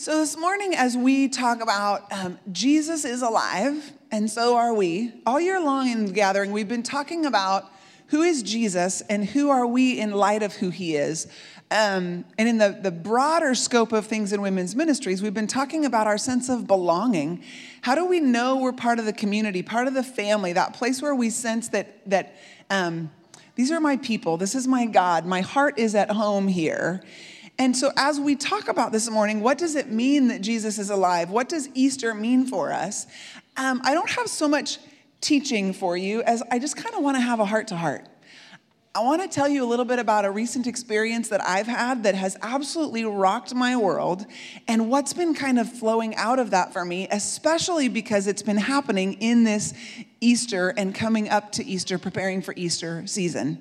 So, this morning, as we talk about um, Jesus is alive, and so are we, all year long in the gathering, we've been talking about who is Jesus and who are we in light of who he is. Um, and in the, the broader scope of things in women's ministries, we've been talking about our sense of belonging. How do we know we're part of the community, part of the family, that place where we sense that, that um, these are my people, this is my God, my heart is at home here. And so, as we talk about this morning, what does it mean that Jesus is alive? What does Easter mean for us? Um, I don't have so much teaching for you as I just kind of want to have a heart to heart. I want to tell you a little bit about a recent experience that I've had that has absolutely rocked my world and what's been kind of flowing out of that for me, especially because it's been happening in this Easter and coming up to Easter, preparing for Easter season.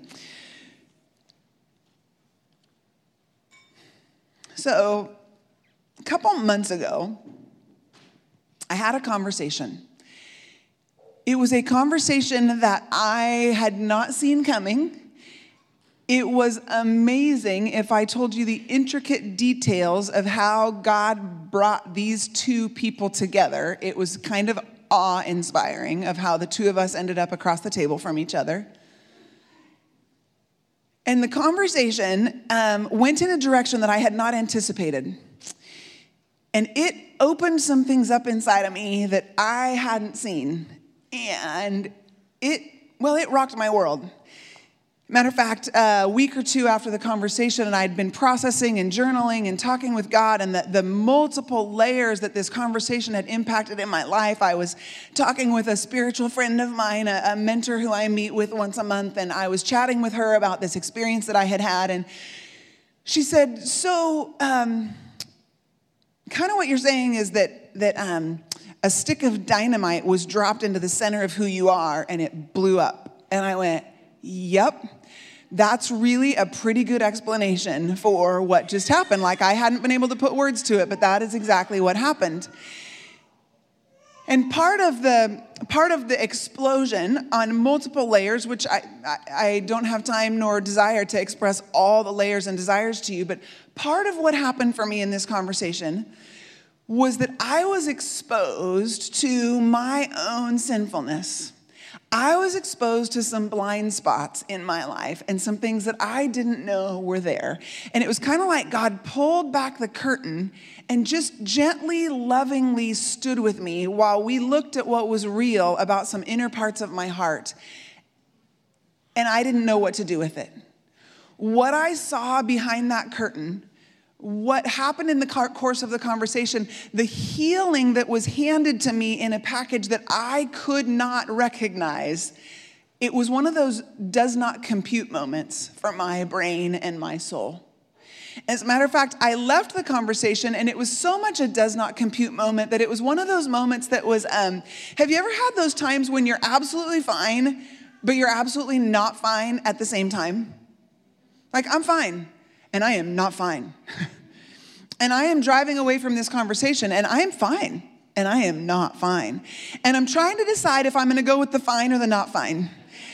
So, a couple months ago, I had a conversation. It was a conversation that I had not seen coming. It was amazing if I told you the intricate details of how God brought these two people together. It was kind of awe inspiring of how the two of us ended up across the table from each other. And the conversation um, went in a direction that I had not anticipated. And it opened some things up inside of me that I hadn't seen. And it, well, it rocked my world. Matter of fact, a week or two after the conversation, and I'd been processing and journaling and talking with God, and the, the multiple layers that this conversation had impacted in my life. I was talking with a spiritual friend of mine, a, a mentor who I meet with once a month, and I was chatting with her about this experience that I had had. And she said, So, um, kind of what you're saying is that, that um, a stick of dynamite was dropped into the center of who you are, and it blew up. And I went, Yep that's really a pretty good explanation for what just happened. Like I hadn't been able to put words to it, but that is exactly what happened. And part of the part of the explosion on multiple layers, which I, I, I, don't have time nor desire to express all the layers and desires to you, but part of what happened for me in this conversation was that I was exposed to my own sinfulness. I was exposed to some blind spots in my life and some things that I didn't know were there. And it was kind of like God pulled back the curtain and just gently, lovingly stood with me while we looked at what was real about some inner parts of my heart. And I didn't know what to do with it. What I saw behind that curtain what happened in the course of the conversation, the healing that was handed to me in a package that I could not recognize, it was one of those does not compute moments for my brain and my soul. As a matter of fact, I left the conversation and it was so much a does not compute moment that it was one of those moments that was um, have you ever had those times when you're absolutely fine, but you're absolutely not fine at the same time? Like, I'm fine and I am not fine. and I am driving away from this conversation, and I am fine, and I am not fine. And I'm trying to decide if I'm gonna go with the fine or the not fine.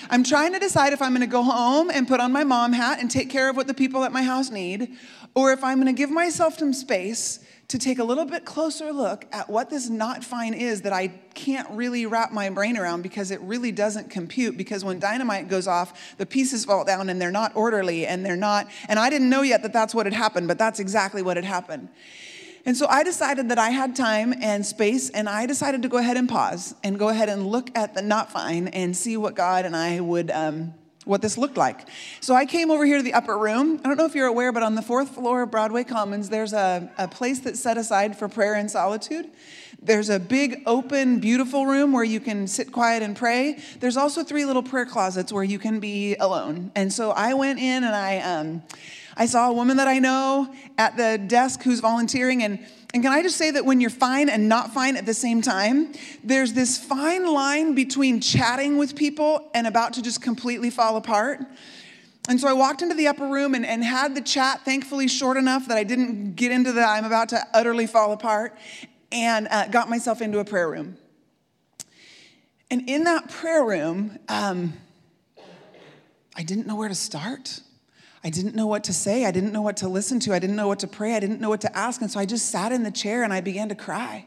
I'm trying to decide if I'm gonna go home and put on my mom hat and take care of what the people at my house need, or if I'm gonna give myself some space to take a little bit closer look at what this not fine is that I can't really wrap my brain around because it really doesn't compute. Because when dynamite goes off, the pieces fall down and they're not orderly and they're not. And I didn't know yet that that's what had happened, but that's exactly what had happened. And so I decided that I had time and space, and I decided to go ahead and pause and go ahead and look at the not fine and see what God and I would. Um, what this looked like. So I came over here to the upper room. I don't know if you're aware, but on the fourth floor of Broadway Commons, there's a, a place that's set aside for prayer and solitude. There's a big, open, beautiful room where you can sit quiet and pray. There's also three little prayer closets where you can be alone. And so I went in and I, um, I saw a woman that I know at the desk who's volunteering, and and can I just say that when you're fine and not fine at the same time, there's this fine line between chatting with people and about to just completely fall apart. And so I walked into the upper room and, and had the chat, thankfully short enough that I didn't get into the I'm about to utterly fall apart, and uh, got myself into a prayer room. And in that prayer room, um, I didn't know where to start. I didn't know what to say. I didn't know what to listen to. I didn't know what to pray. I didn't know what to ask. And so I just sat in the chair and I began to cry.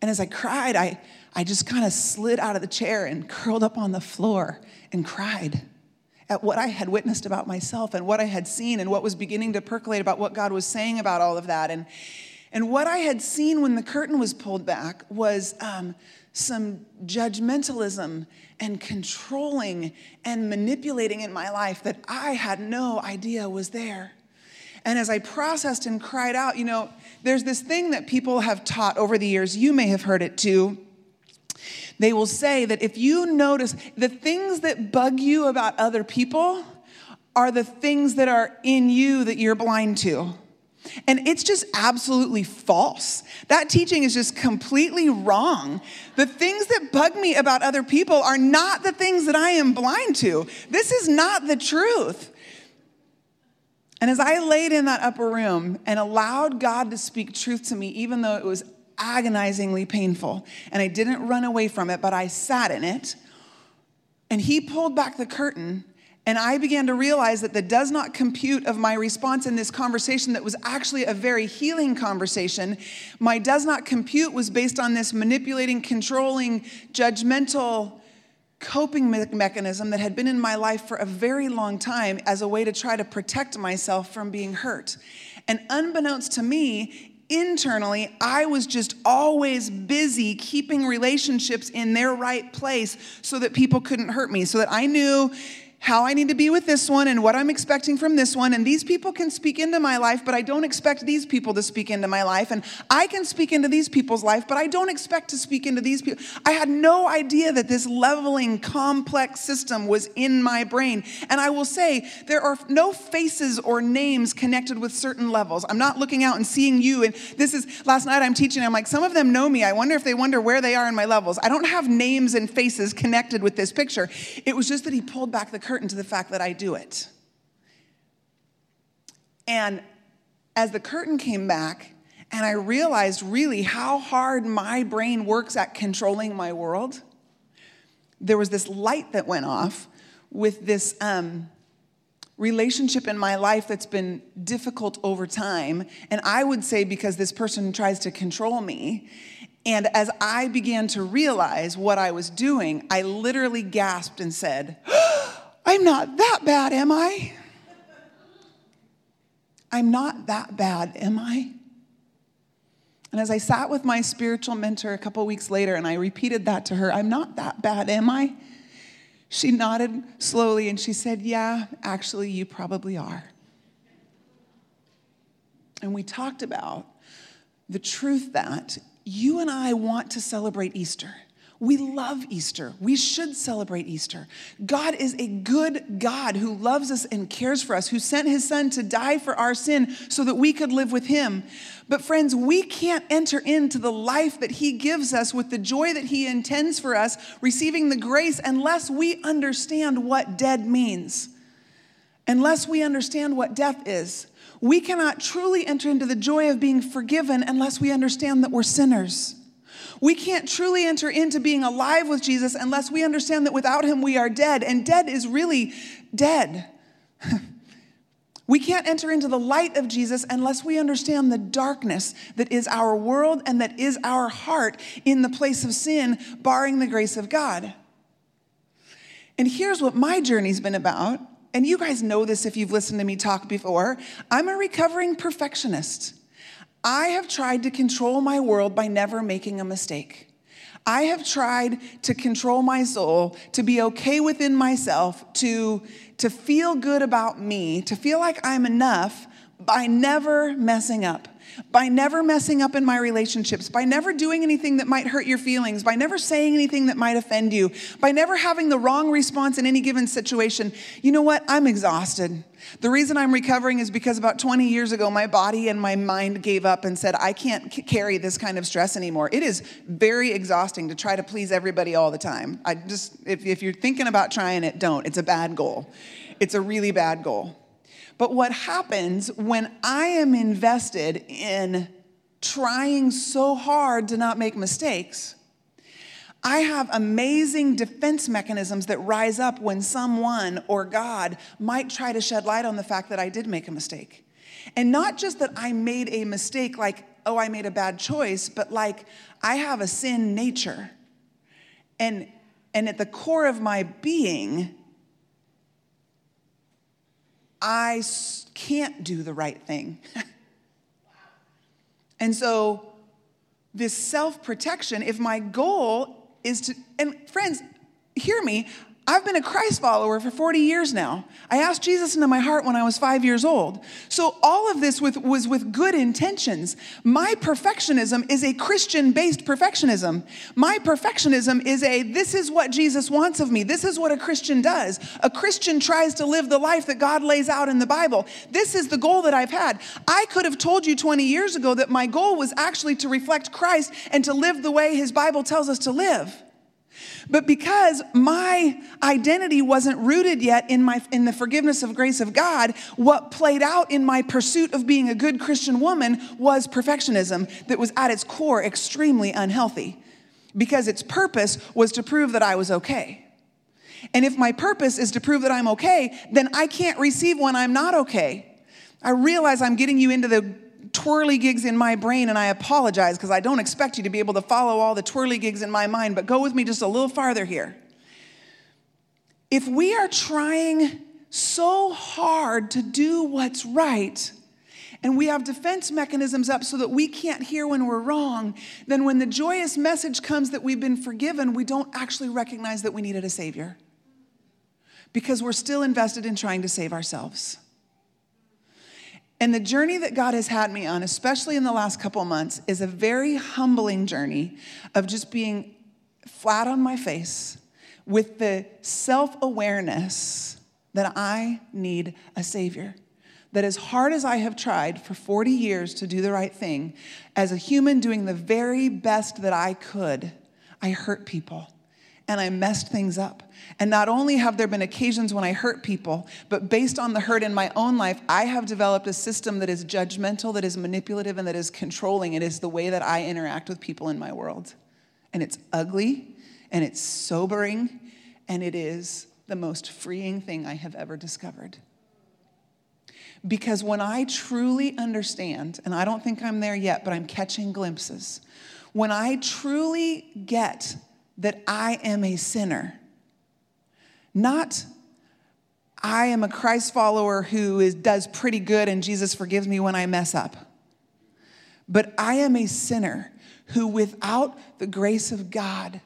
And as I cried, I, I just kind of slid out of the chair and curled up on the floor and cried at what I had witnessed about myself and what I had seen and what was beginning to percolate about what God was saying about all of that. And, and what I had seen when the curtain was pulled back was um, some judgmentalism and controlling and manipulating in my life that I had no idea was there. And as I processed and cried out, you know, there's this thing that people have taught over the years. You may have heard it too. They will say that if you notice the things that bug you about other people are the things that are in you that you're blind to. And it's just absolutely false. That teaching is just completely wrong. The things that bug me about other people are not the things that I am blind to. This is not the truth. And as I laid in that upper room and allowed God to speak truth to me, even though it was agonizingly painful, and I didn't run away from it, but I sat in it, and He pulled back the curtain. And I began to realize that the does not compute of my response in this conversation, that was actually a very healing conversation, my does not compute was based on this manipulating, controlling, judgmental, coping me- mechanism that had been in my life for a very long time as a way to try to protect myself from being hurt. And unbeknownst to me, internally, I was just always busy keeping relationships in their right place so that people couldn't hurt me, so that I knew how I need to be with this one and what I'm expecting from this one. And these people can speak into my life, but I don't expect these people to speak into my life. And I can speak into these people's life, but I don't expect to speak into these people. I had no idea that this leveling, complex system was in my brain. And I will say, there are no faces or names connected with certain levels. I'm not looking out and seeing you. And this is, last night I'm teaching, I'm like, some of them know me. I wonder if they wonder where they are in my levels. I don't have names and faces connected with this picture. It was just that he pulled back the curtain curtain to the fact that I do it. And as the curtain came back, and I realized really how hard my brain works at controlling my world, there was this light that went off with this um, relationship in my life that's been difficult over time. And I would say because this person tries to control me. And as I began to realize what I was doing, I literally gasped and said, I'm not that bad, am I? I'm not that bad, am I? And as I sat with my spiritual mentor a couple weeks later and I repeated that to her, I'm not that bad, am I? She nodded slowly and she said, Yeah, actually, you probably are. And we talked about the truth that you and I want to celebrate Easter. We love Easter. We should celebrate Easter. God is a good God who loves us and cares for us, who sent his son to die for our sin so that we could live with him. But, friends, we can't enter into the life that he gives us with the joy that he intends for us, receiving the grace, unless we understand what dead means, unless we understand what death is. We cannot truly enter into the joy of being forgiven unless we understand that we're sinners. We can't truly enter into being alive with Jesus unless we understand that without him we are dead, and dead is really dead. we can't enter into the light of Jesus unless we understand the darkness that is our world and that is our heart in the place of sin, barring the grace of God. And here's what my journey's been about. And you guys know this if you've listened to me talk before. I'm a recovering perfectionist. I have tried to control my world by never making a mistake. I have tried to control my soul, to be okay within myself, to, to feel good about me, to feel like I'm enough by never messing up by never messing up in my relationships, by never doing anything that might hurt your feelings, by never saying anything that might offend you, by never having the wrong response in any given situation, you know what? I'm exhausted. The reason I'm recovering is because about 20 years ago, my body and my mind gave up and said, I can't c- carry this kind of stress anymore. It is very exhausting to try to please everybody all the time. I just, if, if you're thinking about trying it, don't. It's a bad goal. It's a really bad goal. But what happens when I am invested in trying so hard to not make mistakes, I have amazing defense mechanisms that rise up when someone or God might try to shed light on the fact that I did make a mistake. And not just that I made a mistake, like, oh, I made a bad choice, but like I have a sin nature. And, and at the core of my being, I can't do the right thing. and so, this self protection, if my goal is to, and friends, hear me, I've been a Christ follower for 40 years now. I asked Jesus into my heart when I was five years old. So all of this with, was with good intentions. My perfectionism is a Christian based perfectionism. My perfectionism is a this is what Jesus wants of me. This is what a Christian does. A Christian tries to live the life that God lays out in the Bible. This is the goal that I've had. I could have told you 20 years ago that my goal was actually to reflect Christ and to live the way his Bible tells us to live. But because my identity wasn't rooted yet in, my, in the forgiveness of grace of God, what played out in my pursuit of being a good Christian woman was perfectionism that was at its core extremely unhealthy because its purpose was to prove that I was okay. And if my purpose is to prove that I'm okay, then I can't receive when I'm not okay. I realize I'm getting you into the twirly gigs in my brain, and I apologize because I don't expect you to be able to follow all the twirly gigs in my mind, but go with me just a little farther here. If we are trying so hard to do what's right, and we have defense mechanisms up so that we can't hear when we're wrong, then when the joyous message comes that we've been forgiven, we don't actually recognize that we needed a Savior because we're still invested in trying to save ourselves. And the journey that God has had me on, especially in the last couple months, is a very humbling journey of just being flat on my face with the self awareness that I need a Savior. That as hard as I have tried for 40 years to do the right thing, as a human doing the very best that I could, I hurt people and I messed things up. And not only have there been occasions when I hurt people, but based on the hurt in my own life, I have developed a system that is judgmental, that is manipulative, and that is controlling. It is the way that I interact with people in my world. And it's ugly, and it's sobering, and it is the most freeing thing I have ever discovered. Because when I truly understand, and I don't think I'm there yet, but I'm catching glimpses, when I truly get that I am a sinner. Not I am a Christ follower who is, does pretty good and Jesus forgives me when I mess up. But I am a sinner who, without the grace of God,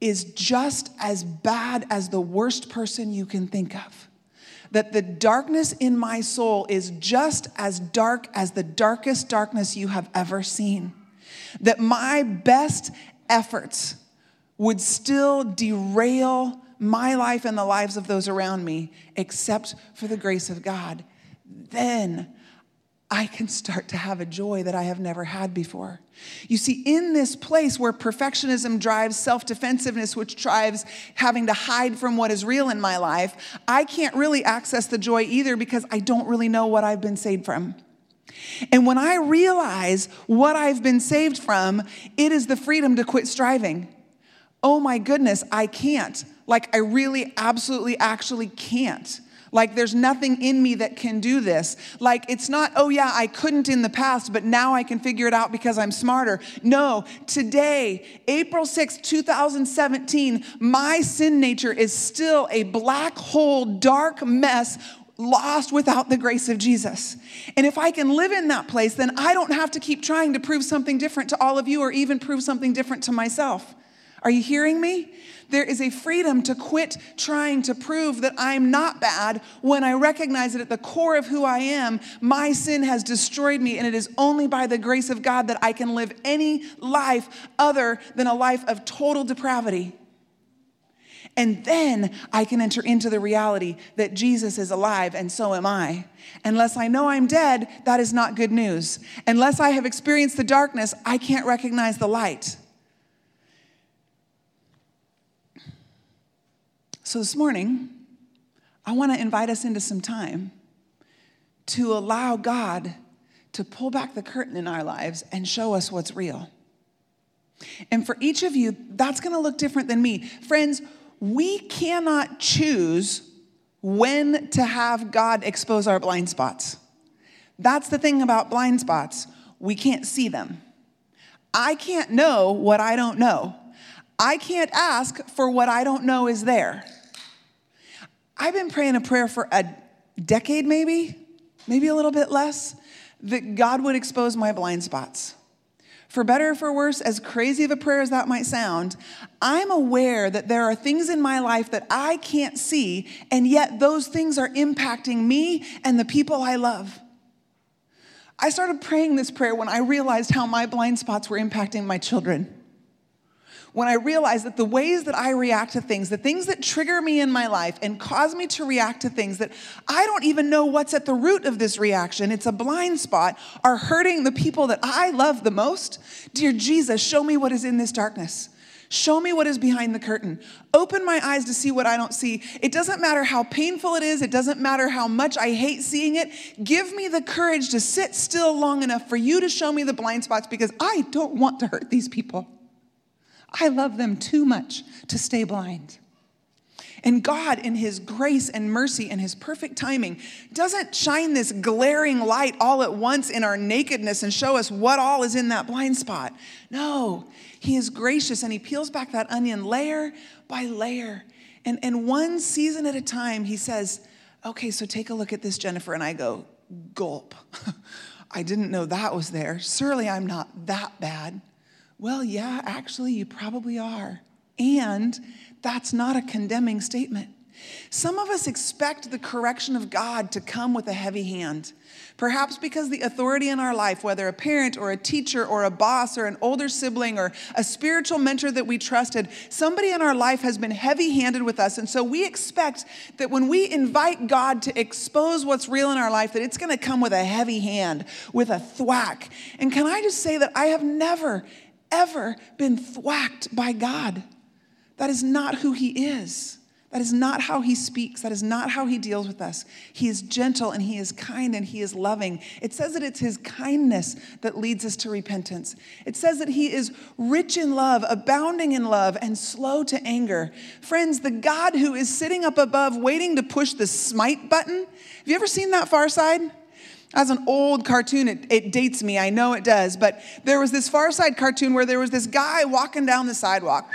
is just as bad as the worst person you can think of. That the darkness in my soul is just as dark as the darkest darkness you have ever seen. That my best efforts would still derail my life and the lives of those around me, except for the grace of God, then I can start to have a joy that I have never had before. You see, in this place where perfectionism drives self defensiveness, which drives having to hide from what is real in my life, I can't really access the joy either because I don't really know what I've been saved from. And when I realize what I've been saved from, it is the freedom to quit striving oh my goodness, I can't. Like, I really, absolutely, actually can't. Like, there's nothing in me that can do this. Like, it's not, oh yeah, I couldn't in the past, but now I can figure it out because I'm smarter. No, today, April 6, 2017, my sin nature is still a black hole, dark mess lost without the grace of Jesus. And if I can live in that place, then I don't have to keep trying to prove something different to all of you or even prove something different to myself. Are you hearing me? There is a freedom to quit trying to prove that I'm not bad when I recognize that at the core of who I am, my sin has destroyed me, and it is only by the grace of God that I can live any life other than a life of total depravity. And then I can enter into the reality that Jesus is alive and so am I. Unless I know I'm dead, that is not good news. Unless I have experienced the darkness, I can't recognize the light. So this morning, I want to invite us into some time to allow God to pull back the curtain in our lives and show us what's real. And for each of you, that's gonna look different than me. Friends, we cannot choose when to have God expose our blind spots. That's the thing about blind spots. We can't see them. I can't know what I don't know. I can't ask for what I don't know is there. I've been praying a prayer for a decade, maybe, maybe a little bit less, that God would expose my blind spots. For better or for worse, as crazy of a prayer as that might sound, I'm aware that there are things in my life that I can't see, and yet those things are impacting me and the people I love. I started praying this prayer when I realized how my blind spots were impacting my children when I realize that the ways that I react to things, the things that trigger me in my life and cause me to react to things that I don't even know what's at the root of this reaction, it's a blind spot, are hurting the people that I love the most. Dear Jesus, show me what is in this darkness. Show me what is behind the curtain. Open my eyes to see what I don't see. It doesn't matter how painful it is, it doesn't matter how much I hate seeing it. Give me the courage to sit still long enough for you to show me the blind spots because I don't want to hurt these people. I love them too much to stay blind. And God, in His grace and mercy and His perfect timing, doesn't shine this glaring light all at once in our nakedness and show us what all is in that blind spot. No, He is gracious and He peels back that onion layer by layer. And, and one season at a time, He says, Okay, so take a look at this, Jennifer. And I go, Gulp. I didn't know that was there. Surely I'm not that bad. Well, yeah, actually, you probably are. And that's not a condemning statement. Some of us expect the correction of God to come with a heavy hand. Perhaps because the authority in our life, whether a parent or a teacher or a boss or an older sibling or a spiritual mentor that we trusted, somebody in our life has been heavy handed with us. And so we expect that when we invite God to expose what's real in our life, that it's going to come with a heavy hand, with a thwack. And can I just say that I have never, ever been thwacked by God. That is not who He is. That is not how He speaks. That is not how He deals with us. He is gentle and He is kind and He is loving. It says that it's His kindness that leads us to repentance. It says that He is rich in love, abounding in love, and slow to anger. Friends, the God who is sitting up above waiting to push the smite button, have you ever seen that far side? As an old cartoon, it, it, dates me, I know it does, but there was this Far Side cartoon where there was this guy walking down the sidewalk.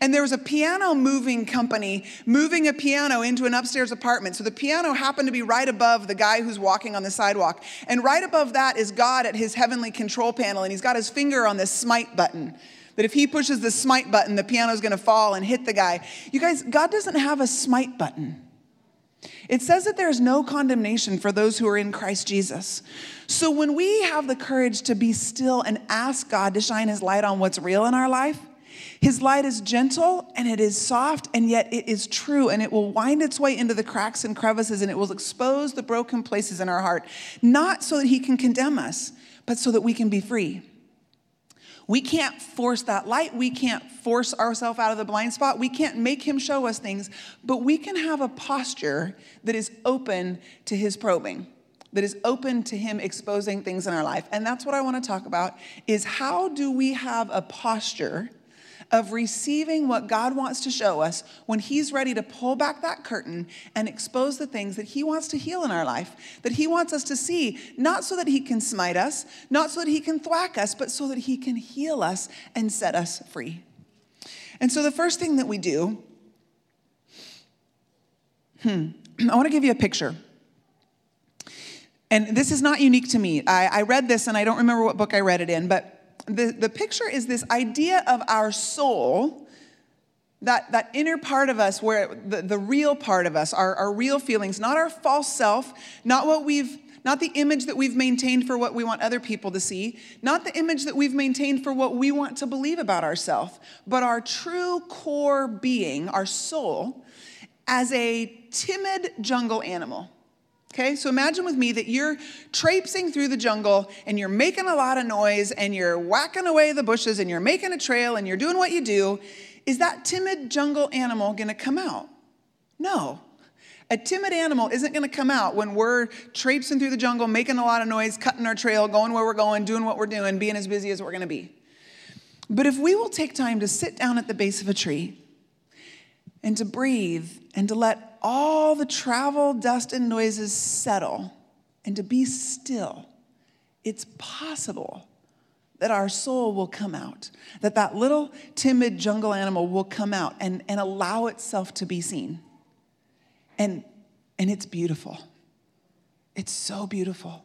And there was a piano moving company moving a piano into an upstairs apartment. So the piano happened to be right above the guy who's walking on the sidewalk. And right above that is God at his heavenly control panel, and he's got his finger on the smite button. That if he pushes the smite button, the piano's gonna fall and hit the guy. You guys, God doesn't have a smite button. It says that there's no condemnation for those who are in Christ Jesus. So when we have the courage to be still and ask God to shine his light on what's real in our life, his light is gentle and it is soft, and yet it is true, and it will wind its way into the cracks and crevices, and it will expose the broken places in our heart, not so that he can condemn us, but so that we can be free. We can't force that light. We can't force ourselves out of the blind spot. We can't make him show us things, but we can have a posture that is open to his probing, that is open to him exposing things in our life. And that's what I want to talk about is how do we have a posture of receiving what God wants to show us when He's ready to pull back that curtain and expose the things that He wants to heal in our life, that He wants us to see, not so that He can smite us, not so that He can thwack us, but so that He can heal us and set us free. And so the first thing that we do, hmm, I want to give you a picture. And this is not unique to me. I, I read this and I don't remember what book I read it in, but the, the picture is this idea of our soul, that, that inner part of us, where the, the real part of us, our, our real feelings, not our false self, not what we've not the image that we've maintained for what we want other people to see, not the image that we've maintained for what we want to believe about ourselves, but our true core being, our soul, as a timid jungle animal. Okay, so imagine with me that you're traipsing through the jungle and you're making a lot of noise and you're whacking away the bushes and you're making a trail and you're doing what you do. Is that timid jungle animal gonna come out? No. A timid animal isn't gonna come out when we're traipsing through the jungle, making a lot of noise, cutting our trail, going where we're going, doing what we're doing, being as busy as we're gonna be. But if we will take time to sit down at the base of a tree and to breathe and to let all the travel, dust, and noises settle and to be still, it's possible that our soul will come out, that that little timid jungle animal will come out and, and allow itself to be seen. And, and it's beautiful. It's so beautiful,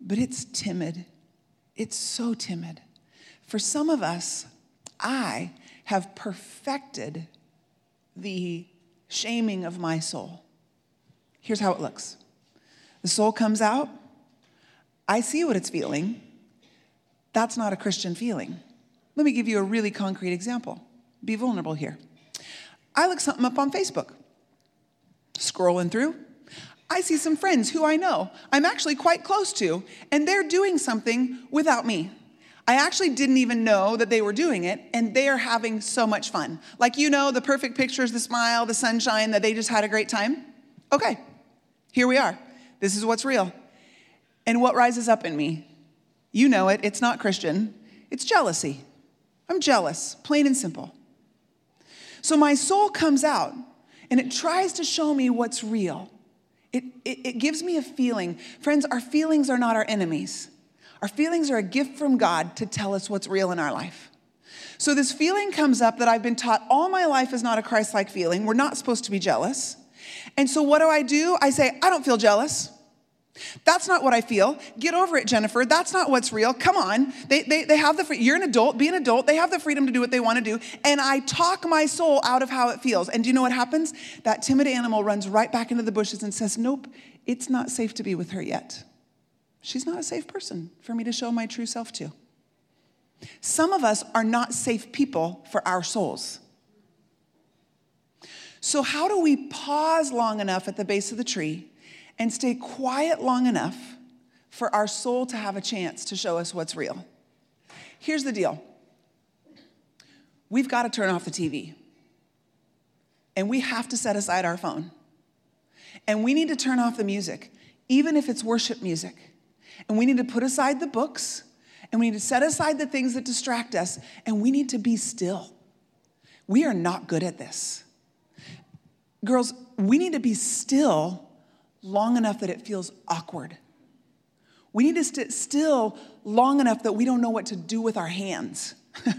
but it's timid. It's so timid. For some of us, I have perfected the shaming of my soul. Here's how it looks the soul comes out, I see what it's feeling. That's not a Christian feeling. Let me give you a really concrete example. Be vulnerable here. I look something up on Facebook, scrolling through. I see some friends who I know I'm actually quite close to, and they're doing something without me. I actually didn't even know that they were doing it, and they are having so much fun. Like, you know, the perfect pictures, the smile, the sunshine, that they just had a great time. Okay, here we are. This is what's real. And what rises up in me? You know it, it's not Christian, it's jealousy. I'm jealous, plain and simple. So my soul comes out and it tries to show me what's real. It, it, it, gives me a feeling. Friends, our feelings are not our enemies. Our feelings are a gift from God to tell us what's real in our life. So, this feeling comes up that I've been taught all my life is not a Christ like feeling. We're not supposed to be jealous. And so, what do I do? I say, I don't feel jealous. That's not what I feel. Get over it, Jennifer. That's not what's real. Come on. They, they, they have the free, you're an adult, be an adult. They have the freedom to do what they want to do. And I talk my soul out of how it feels. And do you know what happens? That timid animal runs right back into the bushes and says, Nope, it's not safe to be with her yet. She's not a safe person for me to show my true self to. Some of us are not safe people for our souls. So, how do we pause long enough at the base of the tree and stay quiet long enough for our soul to have a chance to show us what's real? Here's the deal we've got to turn off the TV, and we have to set aside our phone, and we need to turn off the music, even if it's worship music. And we need to put aside the books and we need to set aside the things that distract us and we need to be still. We are not good at this. Girls, we need to be still long enough that it feels awkward. We need to sit still long enough that we don't know what to do with our hands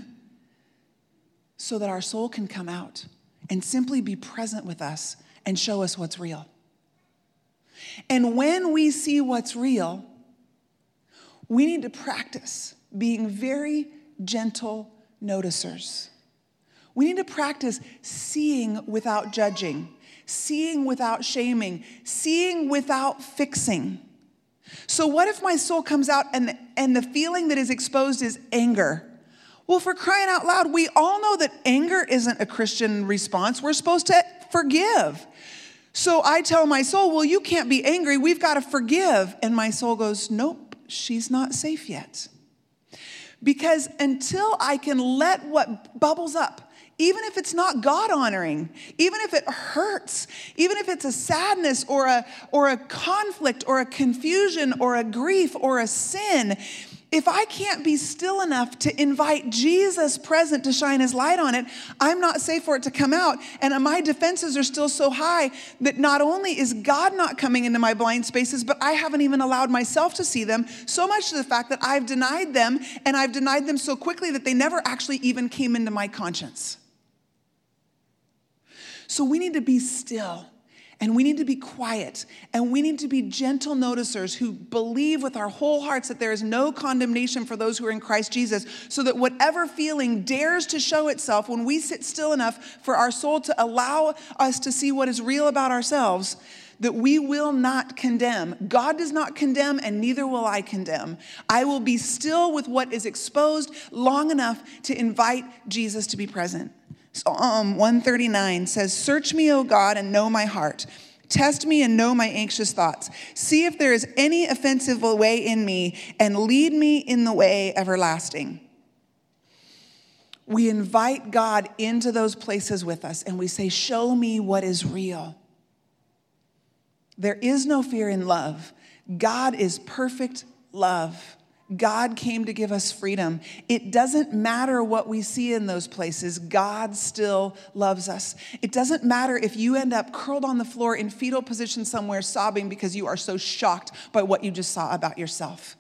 so that our soul can come out and simply be present with us and show us what's real. And when we see what's real, we need to practice being very gentle noticers. We need to practice seeing without judging, seeing without shaming, seeing without fixing. So, what if my soul comes out and and the feeling that is exposed is anger? Well, for crying out loud, we all know that anger isn't a Christian response. We're supposed to forgive. So I tell my soul, Well, you can't be angry. We've got to forgive. And my soul goes, Nope she's not safe yet. Because until I can let what bubbles up, even if it's not God honoring, even if it hurts, even if it's a sadness or a, or a conflict or a confusion or a grief or a sin, if I can't be still enough to invite Jesus present to shine his light on it, I'm not safe for it to come out. And my defenses are still so high that not only is God not coming into my blind spaces, but I haven't even allowed myself to see them, so much to the fact that I've denied them, and I've denied them so quickly that they never actually even came into my conscience. So we need to be still and we need to be quiet and we need to be gentle noticers who believe with our whole hearts that there is no condemnation for those who are in Christ Jesus, so that whatever feeling dares to show itself when we sit still enough for our soul to allow us to see what is real about ourselves, that we will not condemn. God does not condemn, and neither will I condemn. I will be still with what is exposed long enough to invite Jesus to be present. Psalm um, 139 says, Search me, O God, and know my heart. Test me and know my anxious thoughts. See if there is any offensive way in me, and lead me in the way everlasting. We invite God into those places with us, and we say, Show me what is real. There is no fear in love. God is perfect love. God came to give us freedom. It doesn't matter what we see in those places, God still loves us. It doesn't matter if you end up curled on the floor in fetal position somewhere sobbing because you are so shocked by what you just saw about yourself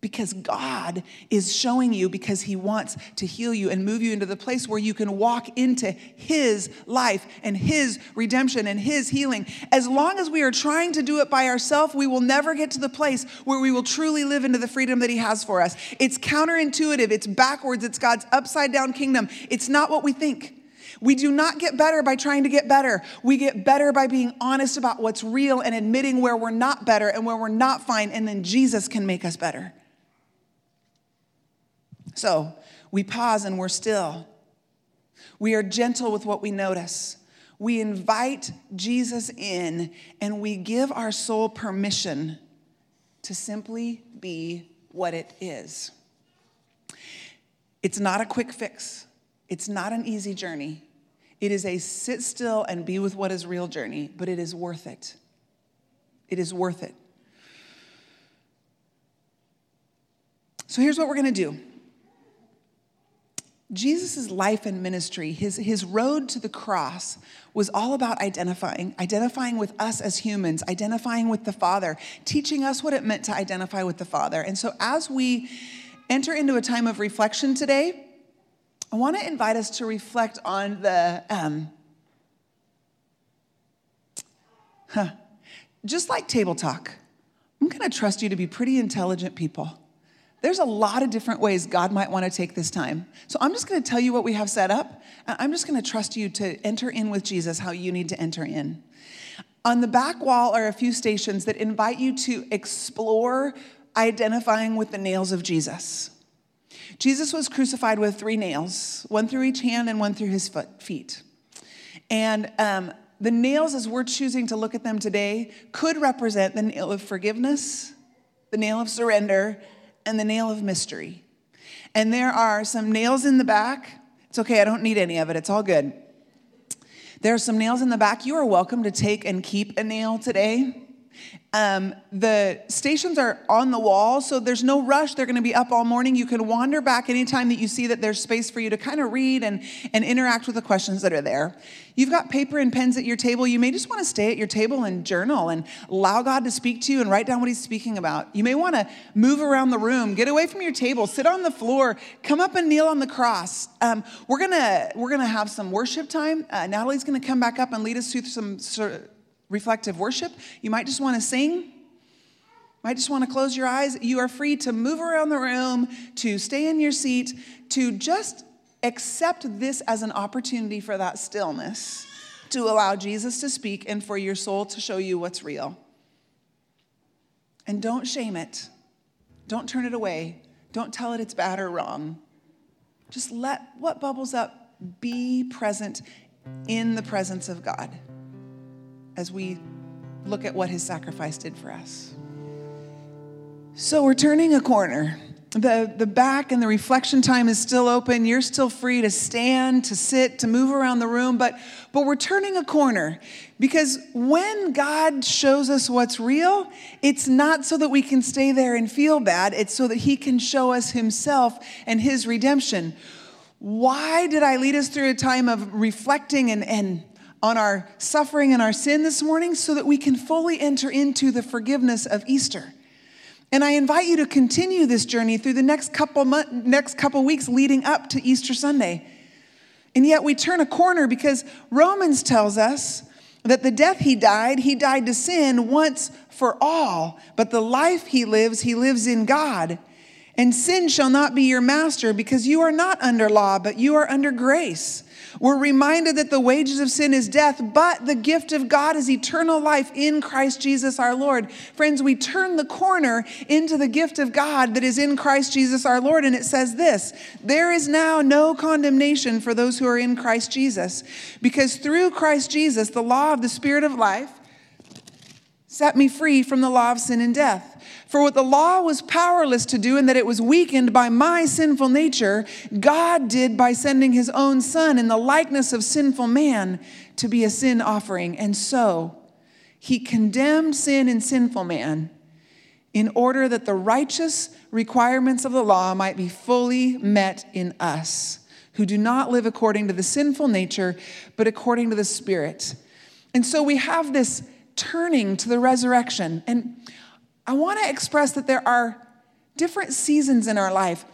because God is showing you because He wants to heal you and move you into the place where you can walk into His life and His redemption and His healing. As long as we are trying to do it by ourselves, we will never get to the place where we will truly live into the freedom that He has for us. It's counterintuitive, it's backwards, it's God's upside down kingdom. It's not what we think. We do not get better by trying to get better. We get better by being honest about what's real and admitting where we're not better and where we're not fine, and then Jesus can make us better. So we pause and we're still. We are gentle with what we notice. We invite Jesus in and we give our soul permission to simply be what it is. It's not a quick fix, it's not an easy journey. It is a sit still and be with what is real journey, but it is worth it. It is worth it. So here's what we're gonna do. Jesus' life and ministry, his, his road to the cross, was all about identifying, identifying with us as humans, identifying with the Father, teaching us what it meant to identify with the Father. And so, as we enter into a time of reflection today, I want to invite us to reflect on the, um, huh, just like table talk, I'm going to trust you to be pretty intelligent people. There's a lot of different ways God might want to take this time. So I'm just going to tell you what we have set up. I'm just going to trust you to enter in with Jesus how you need to enter in. On the back wall are a few stations that invite you to explore identifying with the nails of Jesus. Jesus was crucified with three nails, one through each hand and one through his foot, feet. And um, the nails, as we're choosing to look at them today, could represent the nail of forgiveness, the nail of surrender, and the nail of mystery. And there are some nails in the back. It's okay, I don't need any of it, it's all good. There are some nails in the back. You are welcome to take and keep a nail today. Um, the stations are on the wall, so there's no rush. They're going to be up all morning. You can wander back anytime that you see that there's space for you to kind of read and, and interact with the questions that are there. You've got paper and pens at your table. You may just want to stay at your table and journal and allow God to speak to you and write down what He's speaking about. You may want to move around the room, get away from your table, sit on the floor, come up and kneel on the cross. Um, we're gonna we're gonna have some worship time. Uh, Natalie's gonna come back up and lead us through some reflective worship. You might just want to sing. Might just want to close your eyes. You are free to move around the room, to stay in your seat, to just accept this as an opportunity for that stillness, to allow Jesus to speak and for your soul to show you what's real. And don't shame it. Don't turn it away. Don't tell it it's bad or wrong. Just let what bubbles up be present in the presence of God as we look at what his sacrifice did for us. So we're turning a corner. The, the back and the reflection time is still open. You're still free to stand, to sit, to move around the room, but, but we're turning a corner because when God shows us what's real, it's not so that we can stay there and feel bad, it's so that He can show us Himself and His redemption. Why did I lead us through a time of reflecting and, and on our suffering and our sin this morning so that we can fully enter into the forgiveness of Easter. And I invite you to continue this journey through the next couple next couple weeks leading up to Easter Sunday. And yet we turn a corner because Romans tells us that the death he died, he died to sin once for all, but the life he lives, he lives in God. And sin shall not be your master because you are not under law, but you are under grace. We're reminded that the wages of sin is death, but the gift of God is eternal life in Christ Jesus our Lord. Friends, we turn the corner into the gift of God that is in Christ Jesus our Lord, and it says this There is now no condemnation for those who are in Christ Jesus, because through Christ Jesus, the law of the Spirit of life set me free from the law of sin and death. For what the law was powerless to do, and that it was weakened by my sinful nature, God did by sending his own Son in the likeness of sinful man to be a sin offering. And so he condemned sin in sinful man in order that the righteous requirements of the law might be fully met in us, who do not live according to the sinful nature, but according to the Spirit. And so we have this turning to the resurrection. And I want to express that there are different seasons in our life.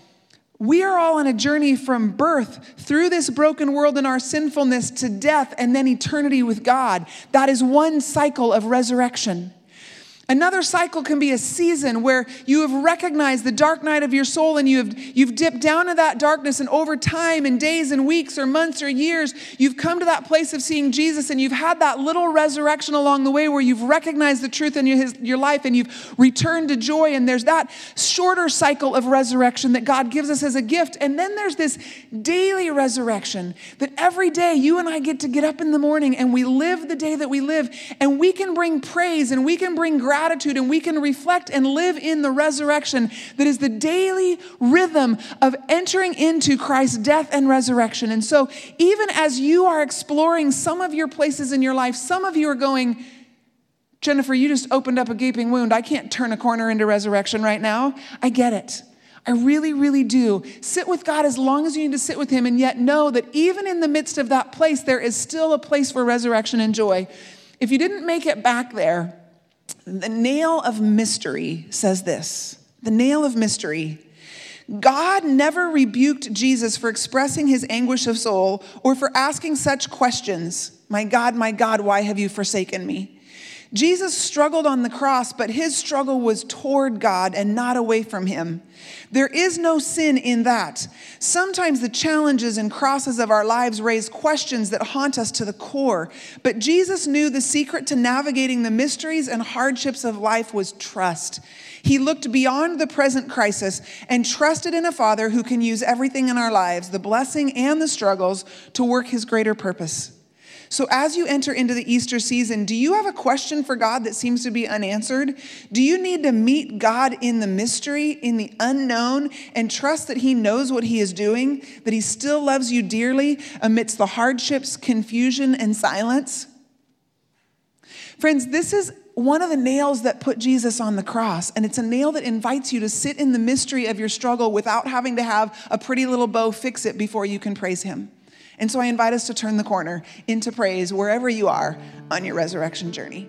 We are all on a journey from birth through this broken world and our sinfulness to death and then eternity with God. That is one cycle of resurrection. Another cycle can be a season where you have recognized the dark night of your soul and you have, you've dipped down into that darkness, and over time, in days and weeks or months or years, you've come to that place of seeing Jesus and you've had that little resurrection along the way where you've recognized the truth in your, his, your life and you've returned to joy. And there's that shorter cycle of resurrection that God gives us as a gift. And then there's this daily resurrection that every day you and I get to get up in the morning and we live the day that we live, and we can bring praise and we can bring gratitude gratitude and we can reflect and live in the resurrection that is the daily rhythm of entering into Christ's death and resurrection. And so, even as you are exploring some of your places in your life, some of you are going, Jennifer, you just opened up a gaping wound. I can't turn a corner into resurrection right now. I get it. I really, really do. Sit with God as long as you need to sit with Him, and yet know that even in the midst of that place, there is still a place for resurrection and joy. If you didn't make it back there, the nail of mystery says this the nail of mystery. God never rebuked Jesus for expressing his anguish of soul or for asking such questions My God, my God, why have you forsaken me? Jesus struggled on the cross, but his struggle was toward God and not away from him. There is no sin in that. Sometimes the challenges and crosses of our lives raise questions that haunt us to the core, but Jesus knew the secret to navigating the mysteries and hardships of life was trust. He looked beyond the present crisis and trusted in a Father who can use everything in our lives, the blessing and the struggles, to work his greater purpose. So, as you enter into the Easter season, do you have a question for God that seems to be unanswered? Do you need to meet God in the mystery, in the unknown, and trust that He knows what He is doing, that He still loves you dearly amidst the hardships, confusion, and silence? Friends, this is one of the nails that put Jesus on the cross, and it's a nail that invites you to sit in the mystery of your struggle without having to have a pretty little bow fix it before you can praise Him. And so I invite us to turn the corner into praise wherever you are on your resurrection journey.